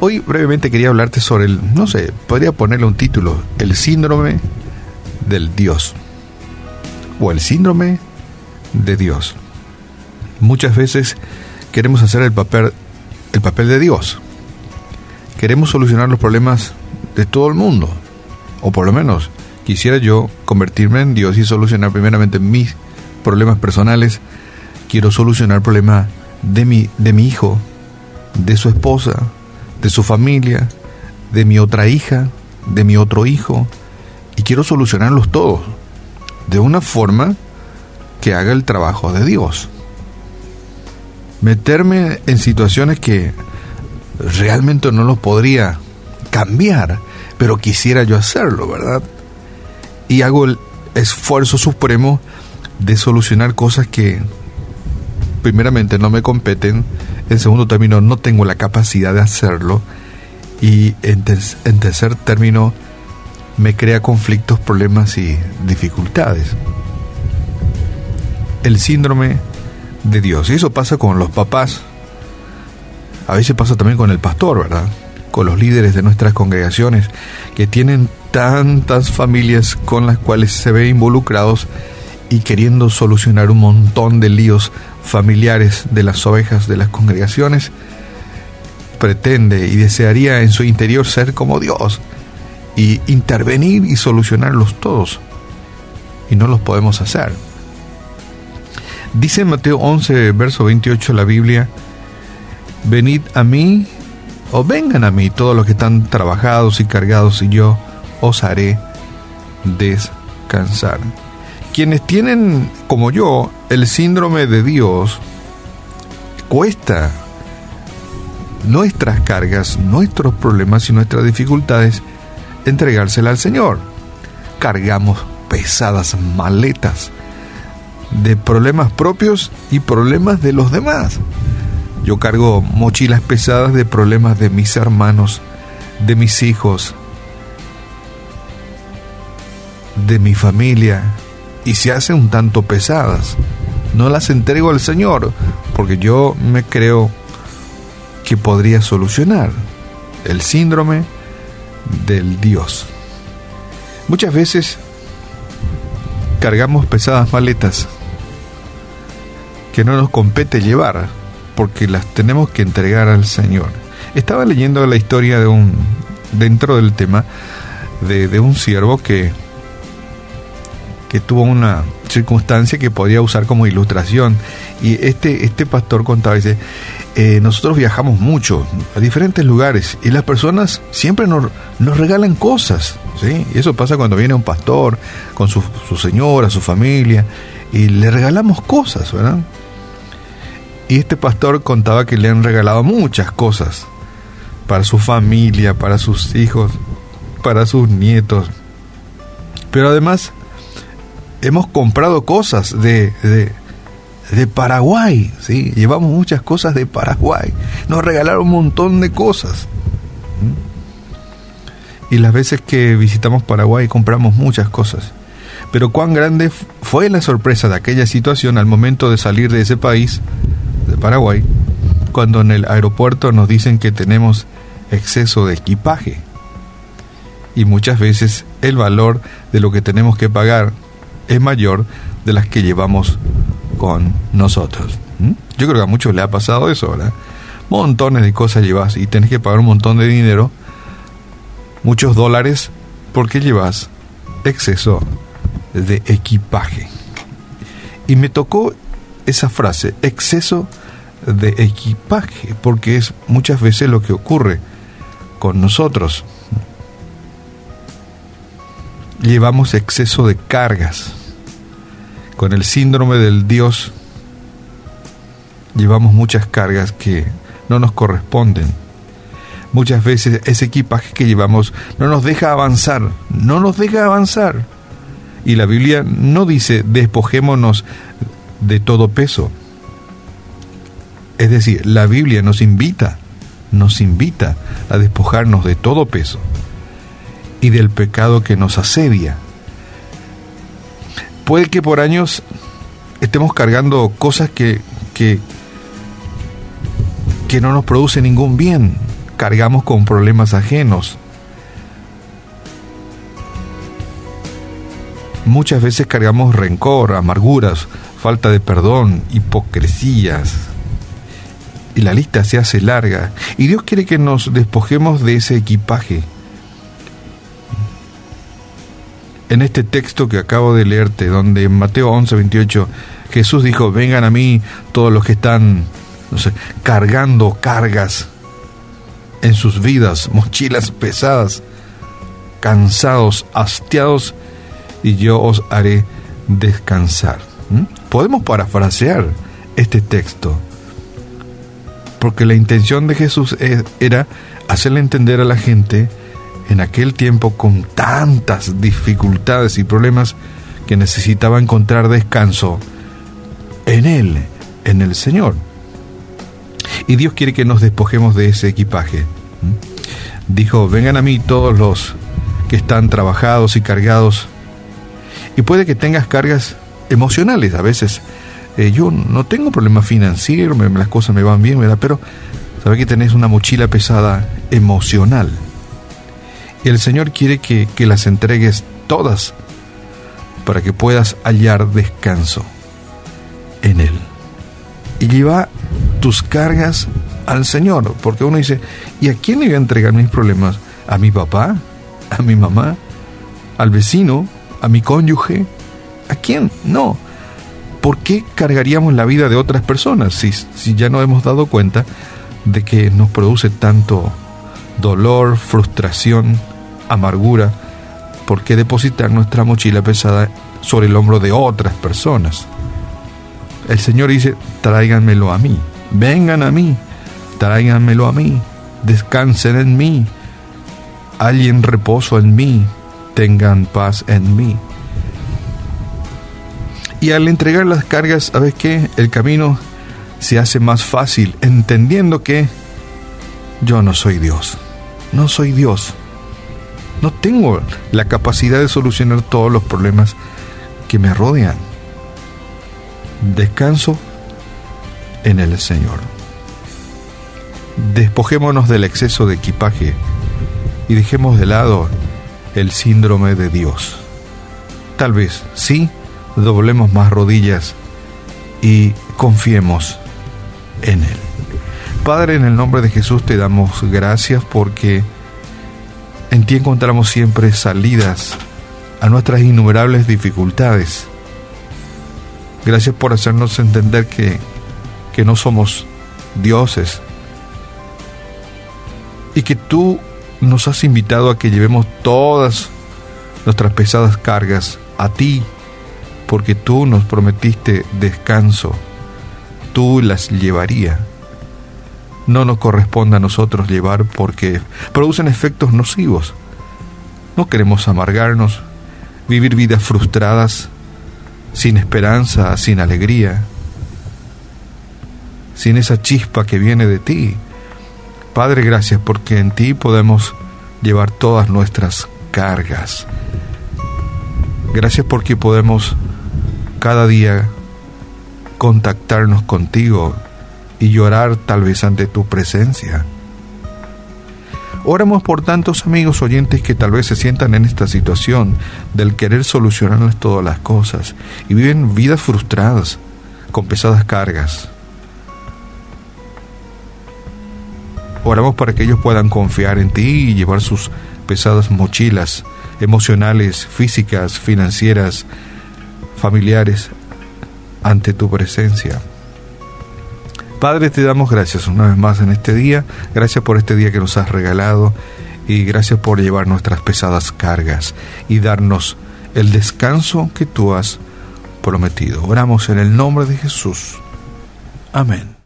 Hoy brevemente quería hablarte sobre el, no sé, podría ponerle un título, el síndrome del Dios. O el síndrome de Dios. Muchas veces queremos hacer el papel, el papel de Dios. Queremos solucionar los problemas de todo el mundo. O por lo menos quisiera yo convertirme en Dios y solucionar primeramente mis problemas personales. Quiero solucionar el problema de mi, de mi hijo, de su esposa, de su familia, de mi otra hija, de mi otro hijo. Y quiero solucionarlos todos. De una forma que haga el trabajo de Dios. Meterme en situaciones que realmente no los podría cambiar, pero quisiera yo hacerlo, ¿verdad? Y hago el esfuerzo supremo de solucionar cosas que primeramente no me competen, en segundo término no tengo la capacidad de hacerlo y en, en tercer término me crea conflictos, problemas y dificultades el síndrome de Dios. Y eso pasa con los papás. A veces pasa también con el pastor, ¿verdad? Con los líderes de nuestras congregaciones que tienen tantas familias con las cuales se ven involucrados y queriendo solucionar un montón de líos familiares de las ovejas de las congregaciones, pretende y desearía en su interior ser como Dios y intervenir y solucionarlos todos. Y no los podemos hacer. Dice en Mateo 11, verso 28 la Biblia, venid a mí o vengan a mí todos los que están trabajados y cargados y yo os haré descansar. Quienes tienen, como yo, el síndrome de Dios, cuesta nuestras cargas, nuestros problemas y nuestras dificultades entregárselas al Señor. Cargamos pesadas maletas de problemas propios y problemas de los demás. Yo cargo mochilas pesadas de problemas de mis hermanos, de mis hijos, de mi familia, y se hacen un tanto pesadas. No las entrego al Señor, porque yo me creo que podría solucionar el síndrome del Dios. Muchas veces cargamos pesadas maletas que no nos compete llevar, porque las tenemos que entregar al Señor. Estaba leyendo la historia de un, dentro del tema, de, un siervo que, que tuvo una circunstancia que podía usar como ilustración. Y este, este pastor contaba, dice, eh, nosotros viajamos mucho a diferentes lugares y las personas siempre nos, nos regalan cosas. ¿sí? Y eso pasa cuando viene un pastor con su, su señora, su familia, y le regalamos cosas, ¿verdad? Y este pastor contaba que le han regalado muchas cosas para su familia, para sus hijos, para sus nietos. Pero además hemos comprado cosas de, de, Paraguay, ¿sí? Llevamos muchas cosas de Paraguay. Nos regalaron un montón de cosas. Y las veces que visitamos Paraguay compramos muchas cosas. Pero cuán grande fue la sorpresa de aquella situación al momento de salir de ese país de Paraguay cuando en el aeropuerto nos dicen que tenemos exceso de equipaje. Y muchas veces el valor de lo que tenemos que pagar es mayor de las que llevamos con nosotros. ¿Mm? Yo creo que a muchos le ha pasado eso, ¿verdad? Montones de cosas llevas y tenés que pagar un montón de dinero, muchos dólares, porque llevas exceso de equipaje. Y me tocó esa frase, exceso de equipaje, porque es muchas veces lo que ocurre con nosotros. Llevamos exceso de cargas. Con el síndrome del Dios llevamos muchas cargas que no nos corresponden. Muchas veces ese equipaje que llevamos no nos deja avanzar, no nos deja avanzar. Y la Biblia no dice despojémonos de todo peso. Es decir, la Biblia nos invita, nos invita a despojarnos de todo peso y del pecado que nos asedia. Puede que por años estemos cargando cosas que, que, que no nos producen ningún bien, cargamos con problemas ajenos. Muchas veces cargamos rencor, amarguras, falta de perdón, hipocresías. Y la lista se hace larga. Y Dios quiere que nos despojemos de ese equipaje. En este texto que acabo de leerte, donde en Mateo 11, 28, Jesús dijo, vengan a mí todos los que están, no sé, cargando cargas en sus vidas, mochilas pesadas, cansados, hastiados, y yo os haré descansar. ¿Mm? Podemos parafrasear este texto, porque la intención de Jesús e, era hacerle entender a la gente en aquel tiempo con tantas dificultades y problemas que necesitaba encontrar descanso en Él, en el Señor. Y Dios quiere que nos despojemos de ese equipaje. ¿Mm? Dijo, vengan a mí todos los que están trabajados y cargados y puede que tengas cargas emocionales. A veces eh, yo no tengo problemas financieros, las cosas me van bien, ¿verdad? Pero sabes que tenés una mochila pesada emocional. Y el Señor quiere que, que las entregues todas para que puedas hallar descanso en Él. Y lleva tus cargas al Señor, porque uno dice, ¿y a quién le voy a entregar mis problemas? ¿A mi papá? ¿A mi mamá? ¿Al vecino? a mi cónyuge? ¿A quién? No. ¿Por qué cargaríamos la vida de otras personas si, si ya no hemos dado cuenta de que nos produce tanto dolor, frustración, amargura? ¿Por qué depositar nuestra mochila pesada sobre el hombro de otras personas? El Señor dice, tráiganmelo a mí, vengan a mí, tráiganmelo a mí, descansen en mí, hallen reposo en mí, tengan paz en mí. Y al entregar las cargas, ¿sabes qué? El camino se hace más fácil, entendiendo que yo no soy Dios. No soy Dios. No tengo la capacidad de solucionar todos los problemas que me rodean. Descanso en el Señor. Despojémonos del exceso de equipaje y dejemos de lado el síndrome de Dios. Tal vez sí, doblemos más rodillas y confiemos en Él. Padre, en el nombre de Jesús te damos gracias porque en ti encontramos siempre salidas a nuestras innumerables dificultades. Gracias por hacernos entender que, que no somos dioses y que tú nos has invitado a que llevemos todas nuestras pesadas cargas a ti, porque tú nos prometiste descanso, tú las llevaría. No nos corresponde a nosotros llevar porque producen efectos nocivos. No queremos amargarnos, vivir vidas frustradas, sin esperanza, sin alegría, sin esa chispa que viene de ti Padre, gracias porque en ti podemos llevar todas nuestras cargas. Gracias porque podemos cada día contactarnos contigo y llorar tal vez ante tu presencia. Oramos por tantos amigos oyentes que tal vez se sientan en esta situación del querer solucionarles todas las cosas y viven vidas frustradas con pesadas cargas. Oramos para que ellos puedan confiar en ti y llevar sus pesadas mochilas emocionales, físicas, financieras, familiares ante tu presencia. Padre, te damos gracias una vez más en este día, gracias por este día que nos has regalado y gracias por llevar nuestras pesadas cargas y darnos el descanso que tú has prometido. Oramos en el nombre de Jesús. Amén.